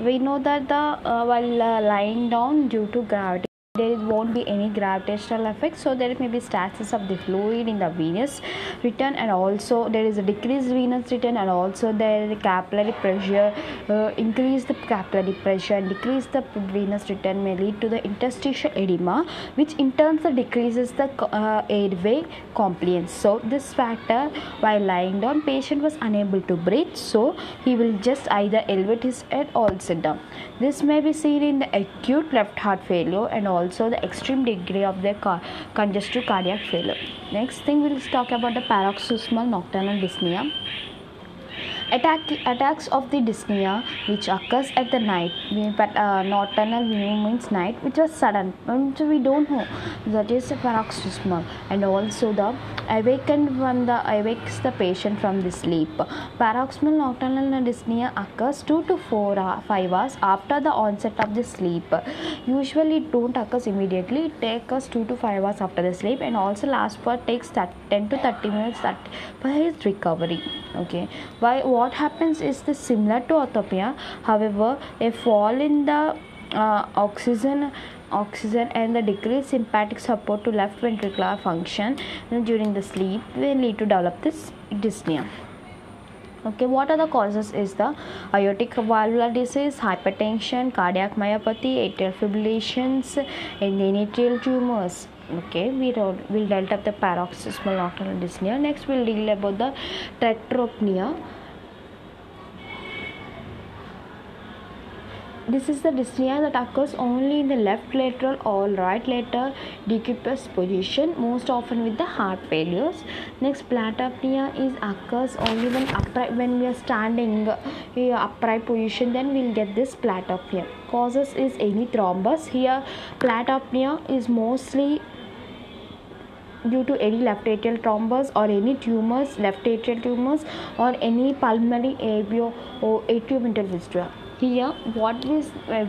we know that the uh, while uh, lying down due to gravity there won't be any gravitational effect so there may be stasis of the fluid in the venous return and also there is a decreased venous return and also there is capillary pressure uh, increase the capillary pressure and decrease the venous return may lead to the interstitial edema which in turn decreases the uh, airway compliance. So this factor while lying down patient was unable to breathe so he will just either elevate his head or sit down this may be seen in the acute left heart failure and also the extreme degree of the car- congestive cardiac failure. Next thing we'll talk about the paroxysmal nocturnal dyspnea. Attack, attacks of the dyspnea which occurs at the night. But uh, nocturnal means night which was sudden which we don't know. That is paroxysmal. And also the awakened from the awakes the patient from the sleep. Paroxysmal nocturnal dyspnea occurs 2 to 4 uh, 5 hours after the onset of the sleep. Usually it don't occurs immediately. It takes us 2 to 5 hours after the sleep and also lasts for takes 10 to 30 minutes that for his recovery. Okay. Why what happens is this similar to orthopnea however a fall in the uh, oxygen oxygen and the decreased sympathetic support to left ventricular function during the sleep will lead to develop this dyspnea. Okay what are the causes is the aortic valvular disease hypertension cardiac myopathy atrial fibrillations and endometrial tumors. Okay we will dealt up the paroxysmal nocturnal dyspnea. Next we'll deal about the trepopnea this is the dyspnea that occurs only in the left lateral or right lateral decubitus position most often with the heart failures. Next platypnea is occurs only when upright when we are standing uh, in upright position then we'll get this platypnea causes is any thrombus. Here platypnea is mostly due to any left atrial thrombus or any tumors left atrial tumors or any pulmonary avio or fistula here what we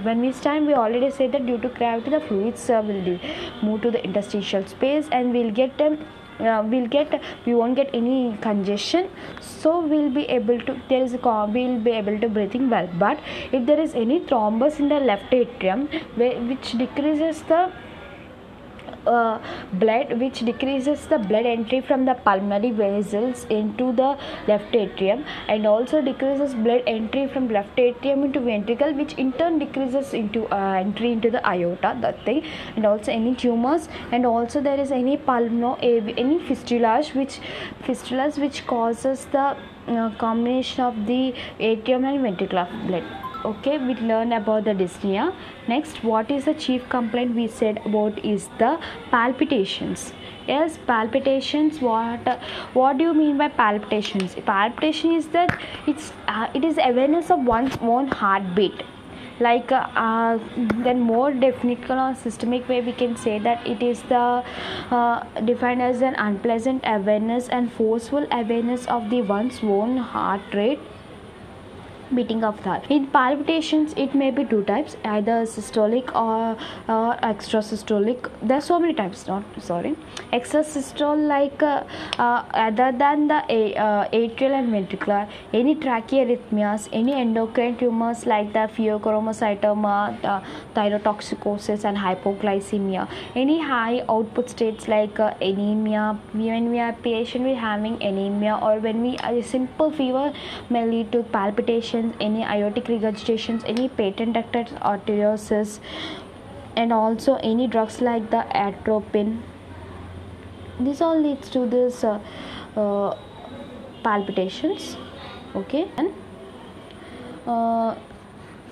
when we stand we already say that due to gravity the fluids uh, will move to the interstitial space and we'll get uh, we'll get we won't get any congestion. So we'll be able to there is a we'll be able to breathing well but if there is any thrombus in the left atrium which decreases the uh, blood which decreases the blood entry from the pulmonary vessels into the left atrium and also decreases blood entry from left atrium into ventricle which in turn decreases into uh, entry into the aorta that thing and also any tumors and also there is any pulmo any fistulas which fistulas which causes the uh, combination of the atrium and ventricular blood okay we learn about the dyspnea. Next what is the chief complaint we said about is the palpitations. Yes palpitations what what do you mean by palpitations? Palpitation is that it's uh, it is awareness of one's own heartbeat. Like uh, uh, then more technical or systemic way we can say that it is the uh, defined as an unpleasant awareness and forceful awareness of the one's own heart rate beating of heart. In palpitations, it may be two types, either systolic or uh, extrasystolic. There are so many types. Not sorry, extrasystole like uh, uh, other than the uh, atrial and ventricular, any tachyarrhythmias, any endocrine tumors like the pheochromocytoma, the thyrotoxicosis, and hypoglycemia, any high output states like uh, anemia. When we are patient with having anemia or when we a simple fever may lead to palpitation any aortic regurgitations, any patent ductus arteriosus, and also any drugs like the atropine. This all leads to this uh, uh, palpitations. Okay, and uh,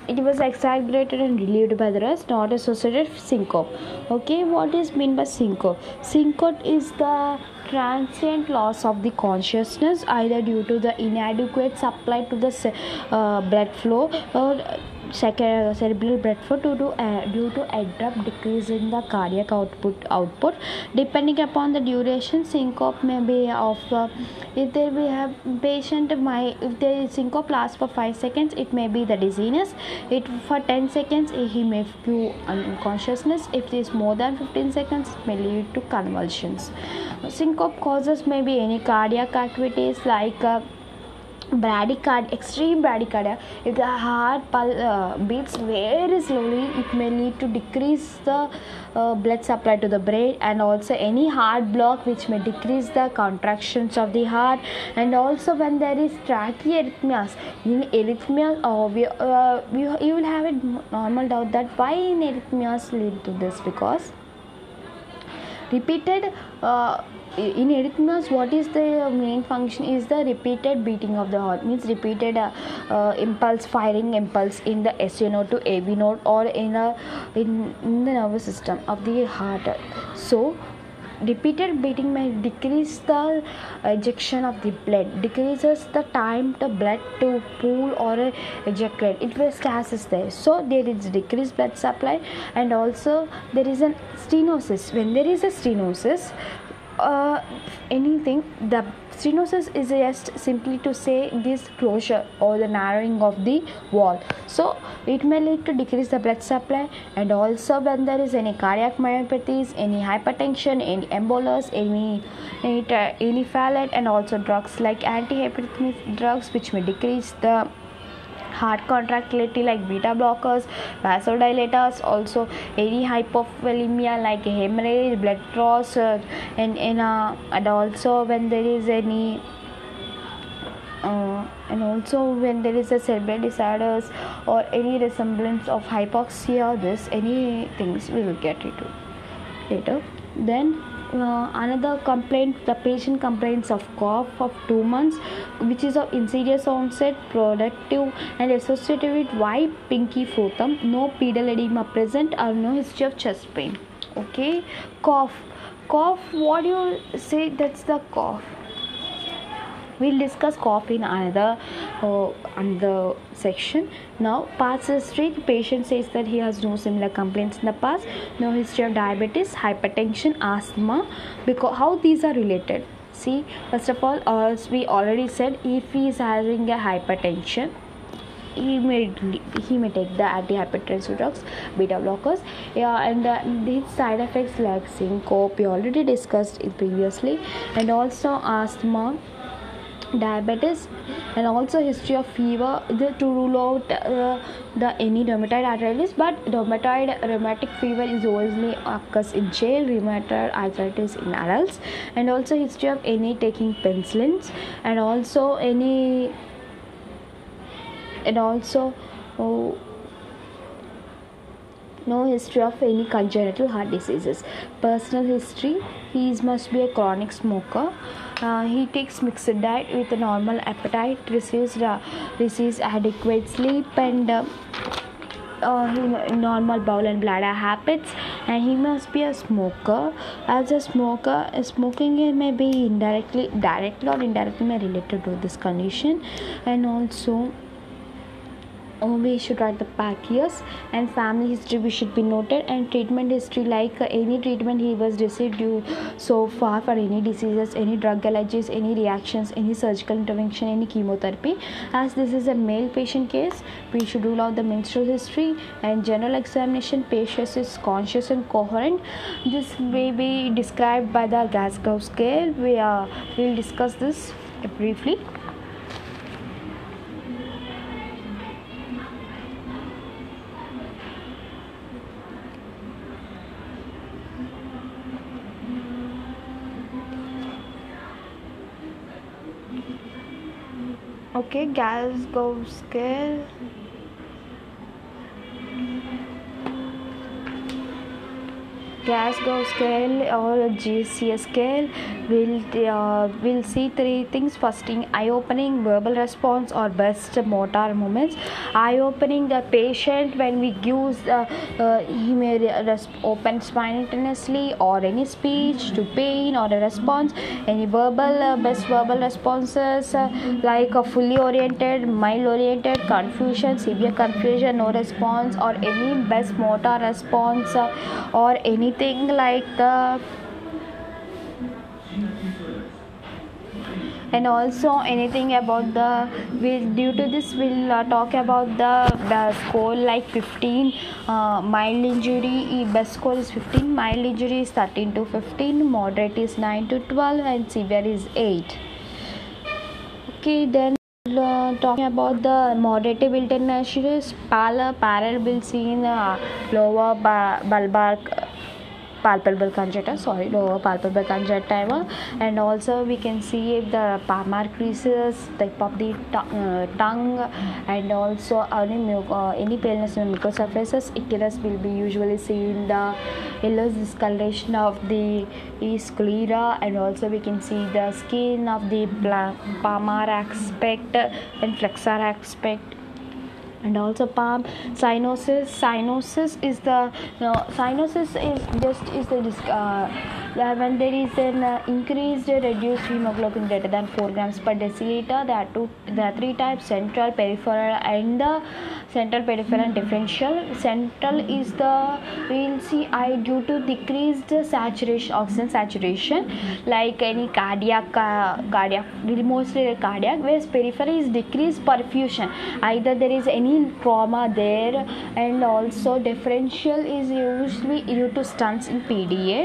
it was exaggerated and relieved by the rest not associated with syncope okay what is mean by syncope syncope is the transient loss of the consciousness either due to the inadequate supply to the uh, blood flow or cerebral blood flow due to uh, due to abrupt decrease in the cardiac output output. Depending upon the duration syncope may be of uh, if there we have patient my if the syncope lasts for 5 seconds it may be the dizziness it for 10 seconds he may feel unconsciousness. If it is more than 15 seconds it may lead to convulsions. Syncope causes may be any cardiac activities like uh, bradycardia extreme bradycardia if the heart pul- uh, beats very slowly it may lead to decrease the uh, blood supply to the brain and also any heart block which may decrease the contractions of the heart. And also when there is tachyarrhythmias in arrhythmia uh, we, uh, you, you will have a normal doubt that why in arrhythmias lead to this because repeated uh, in arrhythmias what is the main function is the repeated beating of the heart means repeated uh, uh, impulse firing impulse in the SU node to AV node or in a in, in the nervous system of the heart. So repeated beating may decrease the ejection of the blood decreases the time the blood to pool or ejaculate. It will scarces there. So there is decreased blood supply and also there is a stenosis. When there is a stenosis uh, anything. The stenosis is just simply to say this closure or the narrowing of the wall. So it may lead to decrease the blood supply and also when there is any cardiac myopathies any hypertension any embolus any any, any phthalate and also drugs like antihypertensive drugs which may decrease the heart contractility like beta blockers vasodilators also any hypovolemia like hemorrhage blood loss uh, and, and, uh, and also when there is any uh, and also when there is a cerebral disorders or any resemblance of hypoxia this any things we will get into later. Then uh, another complaint the patient complains of cough of two months which is of insidious onset productive and associated with white pinky frothum no pedal edema present or no history of chest pain. Okay cough. Cough what do you say that's the cough we'll discuss cough in another uh, another section. Now past history the patient says that he has no similar complaints in the past. No history of diabetes hypertension asthma because how these are related? See first of all as we already said if he is having a hypertension he may he may take the antihypertensive drugs beta blockers. Yeah and uh, these side effects like syncope we already discussed it previously. And also asthma diabetes and also history of fever. The, to rule out uh, the any rheumatoid arthritis? But rheumatoid rheumatic fever is usually occurs in child rheumatoid arthritis in adults. And also history of any taking penicillins. And also any and also oh, no history of any congenital heart diseases. Personal history he must be a chronic smoker. Uh, he takes mixed diet with a normal appetite receives uh, receives adequate sleep and uh, uh, normal bowel and bladder habits. And he must be a smoker. As a smoker smoking may be indirectly directly or indirectly related to this condition. And also we should write the pack years and family history we should be noted and treatment history like uh, any treatment he was received due so far for any diseases any drug allergies any reactions any surgical intervention any chemotherapy. As this is a male patient case we should rule out the menstrual history and general examination patient is conscious and coherent. This may be described by the Glasgow scale. We uh, will discuss this briefly okay Glasgow scale Glasgow scale or GCS scale will uh, will see three things. First thing eye opening verbal response or best motor movements. Eye opening the patient when we use uh, uh, he may open simultaneously or any speech to pain or a response. Any verbal uh, best verbal responses uh, like a fully oriented mild oriented confusion severe confusion no response or any best motor response uh, or any anything like the and also anything about the we due to this we'll uh, talk about the, the score like 15 uh, mild injury best score is 15 mild injury is 13 to 15 moderate is 9 to 12 and severe is 8 okay then uh, talking about the moderative internationals, pallor, parallel will see in uh, lower ba- bulbar palpebral conjunctiva sorry lower palpebral conjunctiva and also we can see if the palmar creases type of the uh, tongue and also any, uh, any paleness in the microsurfaces icterus will be usually seen the yellow discoloration of the sclera and also we can see the skin of the palmar aspect and flexor aspect and also palm. Cyanosis cyanosis is the no, is just is the uh, when there is an uh, increased reduced hemoglobin greater than 4 grams per deciliter there are two there are three types central peripheral and the central peripheral differential. Central is the we'll see i due to decreased saturation oxygen saturation like any cardiac uh, cardiac mostly cardiac whereas peripheral is decreased perfusion. Either there is any trauma there and also differential is usually due to stunts in pda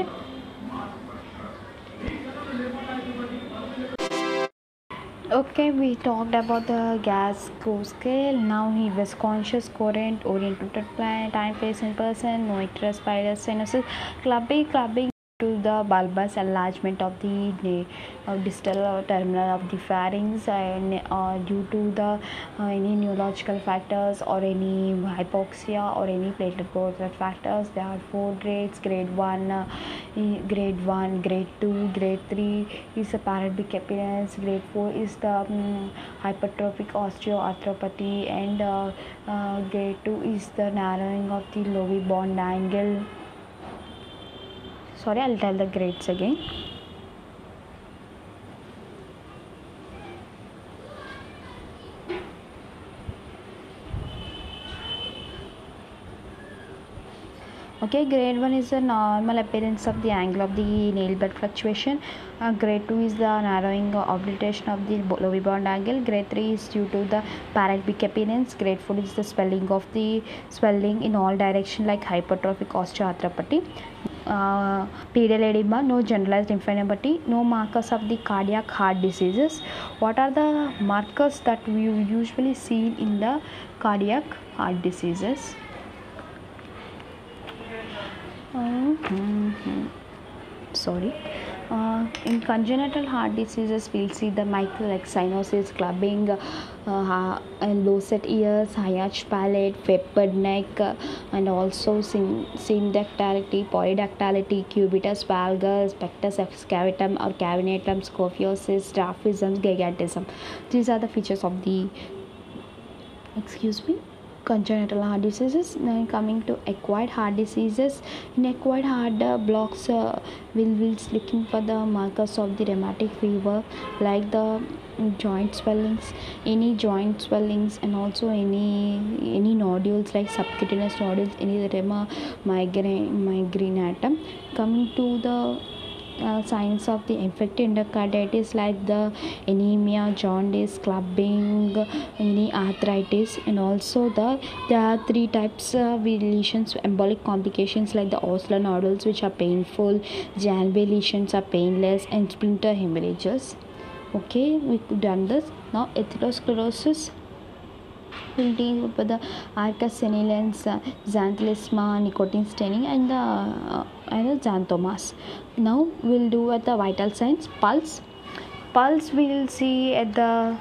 okay we talked about the Glasgow scale. Now he was conscious coherent oriented plan time face in person no icterus spider cyanosis clubbing clubbing to the bulbous enlargement of the uh, distal terminal of the pharynx and uh, due to the uh, any neurological factors or any hypoxia or any platelet growth factors there are four grades. Grade 1 uh, grade 1 grade 2 grade 3 is a paralytic appearance grade 4 is the um, hypertrophic osteoarthropathy and uh, uh, grade 2 is the narrowing of the Lovibond angle sorry I'll tell the grades again. Okay grade 1 is the normal appearance of the angle of the nail bed fluctuation. Uh, grade 2 is the narrowing obliteration of the Lovibond angle. Grade 3 is due to the paralytic appearance. Grade 4 is the swelling of the swelling in all direction like hypertrophic osteoarthropathy uh, pedal edema, no generalized lymphadenopathy, no markers of the cardiac heart diseases. What are the markers that we usually see in the cardiac heart diseases? Mm-hmm. Sorry. Uh, in congenital heart diseases, we'll see the micro like cyanosis, clubbing, uh, and low set ears, high arched palate, fepid neck, uh, and also syndactylity, polydactylity, cubitus valgus, pectus excavatum or cavitatum, scoliosis, dwarfism, gigantism. These are the features of the. Excuse me congenital heart diseases then coming to acquired heart diseases. In acquired heart uh, blocks uh, will will looking for the markers of the rheumatic fever like the joint swellings any joint swellings and also any any nodules like subcutaneous nodules any edema migraine migraine atom. Coming to the uh, signs of the infected endocarditis like the anemia jaundice clubbing any arthritis and also the there are three types of lesions embolic complications like the osler nodules which are painful Janeway lesions are painless and splinter hemorrhages. Okay we could done this. Now atherosclerosis will deal with the arcus senilis, xanthelasma, nicotine staining, and the uh, and the xanthomas. Now we'll do at the vital signs. Pulse. Pulse we'll see at the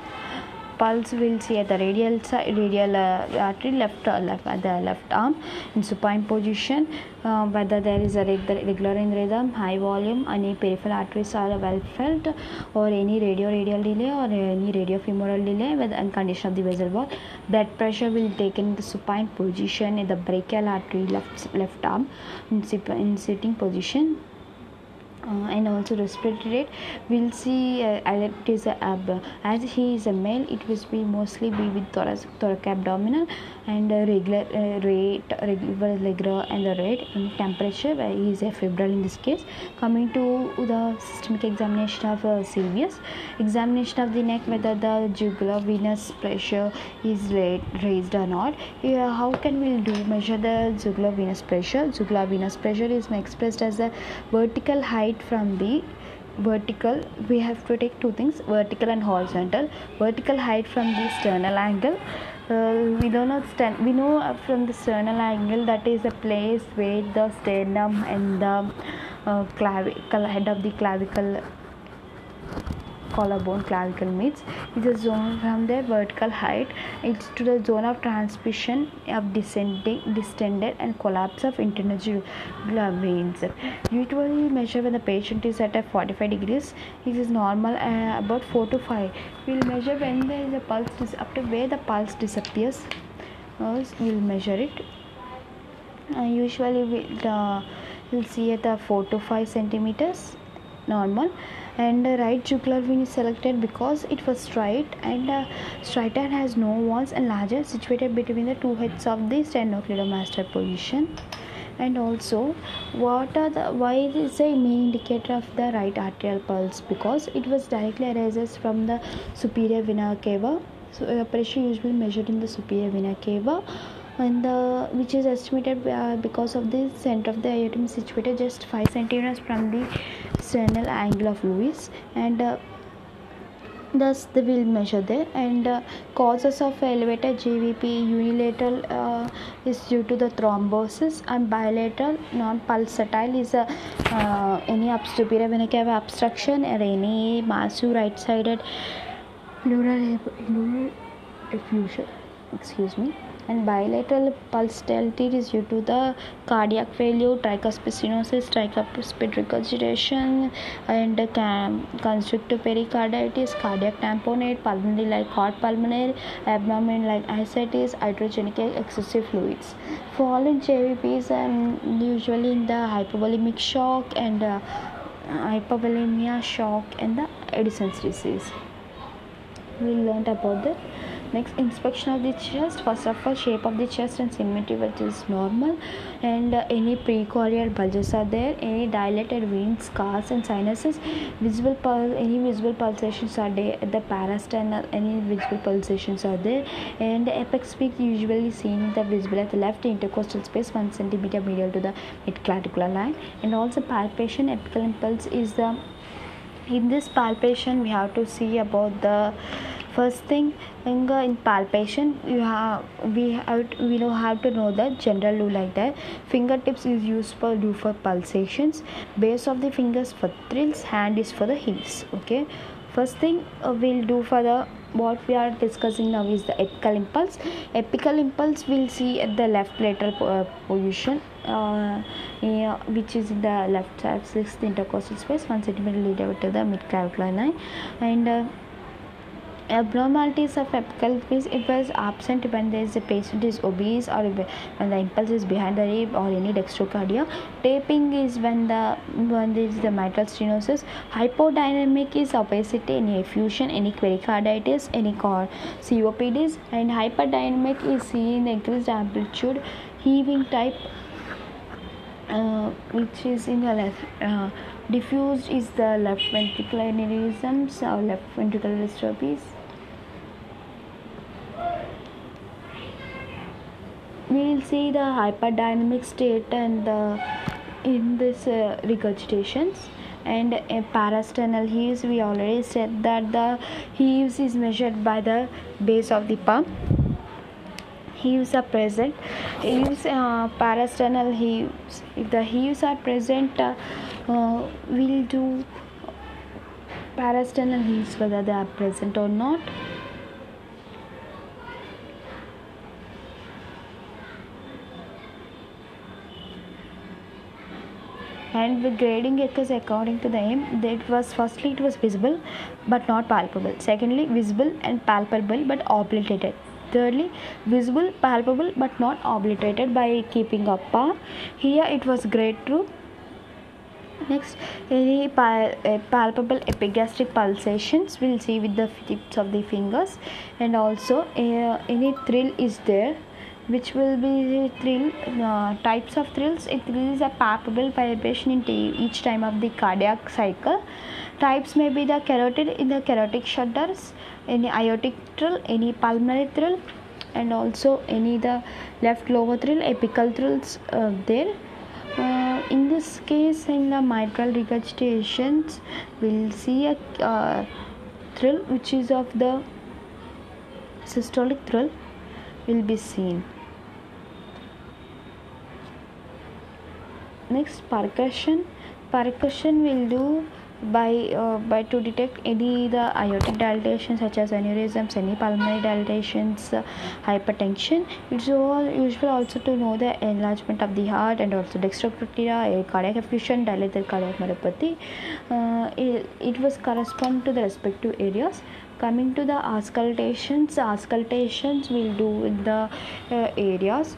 pulse we'll see at the radial side radial uh, artery left uh, left at the left arm in supine position. Uh, whether there is a regular in rhythm high volume any peripheral arteries are well felt or any radio radial delay or any radio femoral delay with condition of the vessel wall blood pressure will taken in the supine position in the brachial artery left left arm in, in sitting position uh, and also respiratory rate. We'll see uh, it is a ab. As he is a male it will be mostly be with thoracic thoracic abdominal and uh, regular uh, rate regular regular and the rate in temperature he is a febrile in this case. Coming to the systemic examination of uh, CVS examination of the neck whether the jugular venous pressure is raised or not. How can we do measure the jugular venous pressure? Jugular venous pressure is expressed as a vertical height from the vertical we have to take two things vertical and horizontal. Vertical height from the sternal angle. Uh, we do not stand we know from the sternal angle that is the place where the sternum and the uh, clavicle head of the clavicle collarbone clavicle meets. Is a zone from the vertical height. It's to the zone of transmission of descending distended and collapse of internal veins. Usually measure when the patient is at a 45 degrees. It is normal uh, about 4 to 5 we'll measure when there is a pulse dis- after where the pulse disappears. Uh, we'll measure it. Uh, usually we'll, uh, we'll see at the 4 to 5 centimeters normal and the right jugular vein is selected because it was straight and uh, and has no walls and larger situated between the two heads of the sternocleidomastoid position. And also what are the why is the main indicator of the right arterial pulse? Because it was directly arises from the superior vena cava. So uh, pressure usually measured in the superior vena cava and the which is estimated uh, because of the center of the aorta situated just 5 centimeters from the sternal angle of Lewis and uh, thus they will measure there. And uh, causes of elevated JVP unilateral uh, is due to the thrombosis. And bilateral non-pulsatile is a, uh, any obstruction or any massive right-sided pleural, pleural effusion. Excuse me and bilateral pulsatility is due to the cardiac failure, tricuspid stenosis, tricuspid regurgitation, and constrictive pericarditis, cardiac tamponade, pulmonary like heart pulmonary, abdomen like ascites, hydrogenic excessive fluids. Following JVPs and usually in the hypovolemic shock and uh, hypovolemia shock and the Addison's disease. We learned about the next inspection of the chest. First of all shape of the chest and symmetry which is normal. And uh, any precordial bulges are there. Any dilated veins scars and sinuses visible pul- any visible pulsations are there. At the parasternal any visible pulsations are there. And the apex peak usually seen in the visible at the left intercostal space 1 centimeter medial to the midclavicular line. And also palpation apical impulse is the in this palpation we have to see about the first thing in, uh, in palpation you have we have we know how to know the general rule like that. Fingertips is used for do for pulsations. Base of the fingers for thrills hand is for the heels okay? First thing uh, we'll do for the what we are discussing now is the apical impulse. Apical impulse we'll see at the left lateral uh, position uh, yeah, which is in the left side sixth intercostal space one centimeter leader to the midclavicular line. And uh, abnormalities of apical impulse if it is absent when there is a patient is obese or when the impulse is behind the rib or any dextrocardia taping is when the when there is the mitral stenosis. Hypodynamic is obesity any effusion any pericarditis any copds and hyperdynamic is seen increased amplitude heaving type uh, which is in the left uh, diffused is the left ventricular aneurysms or left ventricular dystrophies we will see the hyperdynamic state and the in this uh, regurgitations. And a parasternal heaves we already said that the heaves is measured by the base of the pump. Heaves are present. Heaves uh, parasternal heaves. If the heaves are present uh, uh, we'll do parasternal heaves whether they are present or not and the grading occurs according to the aim that was firstly it was visible but not palpable. Secondly visible and palpable but obliterated. Thirdly visible palpable but not obliterated by keeping up here it was grade 2 next any pal- palpable epigastric pulsations we'll see with the tips of the fingers. And also uh, any thrill is there which will be thrill uh, types of thrills. It is a palpable vibration in each time of the cardiac cycle. Types may be the carotid in the carotid shudders any aortic thrill any pulmonary thrill and also any the left lower thrill apical thrills uh, there. Uh, in this case in the mitral regurgitations we'll see a uh, thrill which is of the systolic thrill will be seen next percussion percussion will do by uh, by to detect any the aortic dilatation such as aneurysms any pulmonary dilatations uh, hypertension. It's all useful also to know the enlargement of the heart and also dextrocardia cardiac effusion dilated cardiac myopathy uh, it, it was correspond to the respective areas. Coming to the auscultations auscultations will do with the uh, areas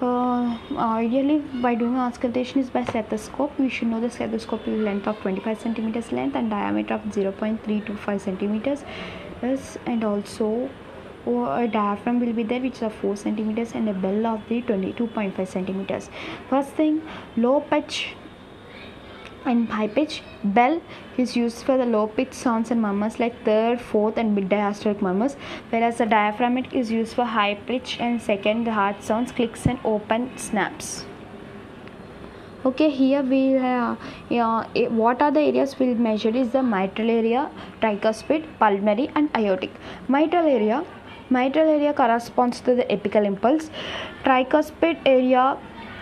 uh, ideally by doing auscultation is by stethoscope. We should know the stethoscope is length of 25 centimeters length and diameter of 0.325 centimeters yes, and also oh, a diaphragm will be there which is of 4 centimeters and a bell of the 22.5 centimeters. First thing low pitch and high pitch. Bell is used for the low pitch sounds and murmurs like third fourth and mid diastolic murmurs whereas the diaphragmatic is used for high pitch and second hard sounds clicks and open snaps. Okay here we have yeah, eh, what are the areas we'll measure is the mitral area tricuspid pulmonary and aortic. Mitral area mitral area corresponds to the apical impulse. Tricuspid area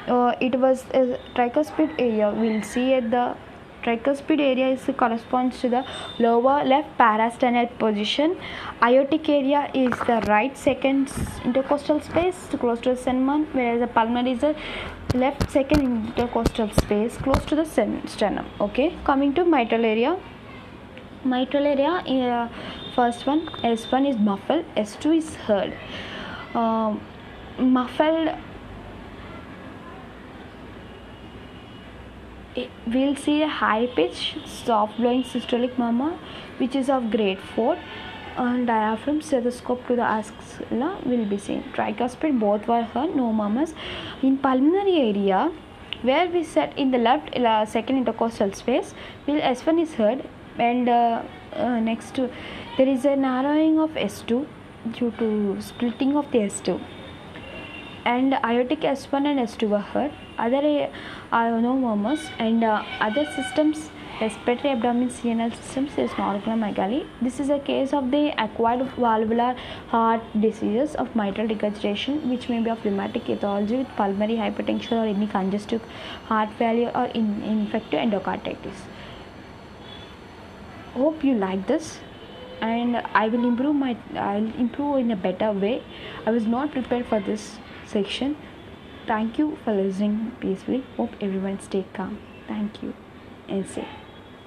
uh, it was a tricuspid area. We'll see at the tricuspid area is corresponds to the lower left parasternal position. Aortic area is the right second intercostal space close to the sternum whereas the pulmonary is the left second intercostal space close to the sternum. Okay coming to mitral area. Mitral area uh, first one s1 is muffled s2 is heard uh, muffled we'll see a high pitch soft blowing systolic murmur which is of grade 4 and diaphragm stethoscope to the axilla will be seen. Tricuspid both were heard no murmurs. In pulmonary area where we set in the left uh, second intercostal space will s1 is heard and uh, uh, next to there is a narrowing of s2 due to splitting of the s2 and aortic S1 and S2 were heard. Other uh, murmurs and uh, other systems respiratory abdominal CNL systems is normomegaly. This is a case of the acquired valvular heart diseases of mitral regurgitation which may be of rheumatic etiology with pulmonary hypertension or any congestive heart failure or in infective endocarditis. Hope you like this and I will improve my I'll improve in a better way. I was not prepared for this section. Thank you for listening peacefully. Hope everyone stay calm. Thank you and safe.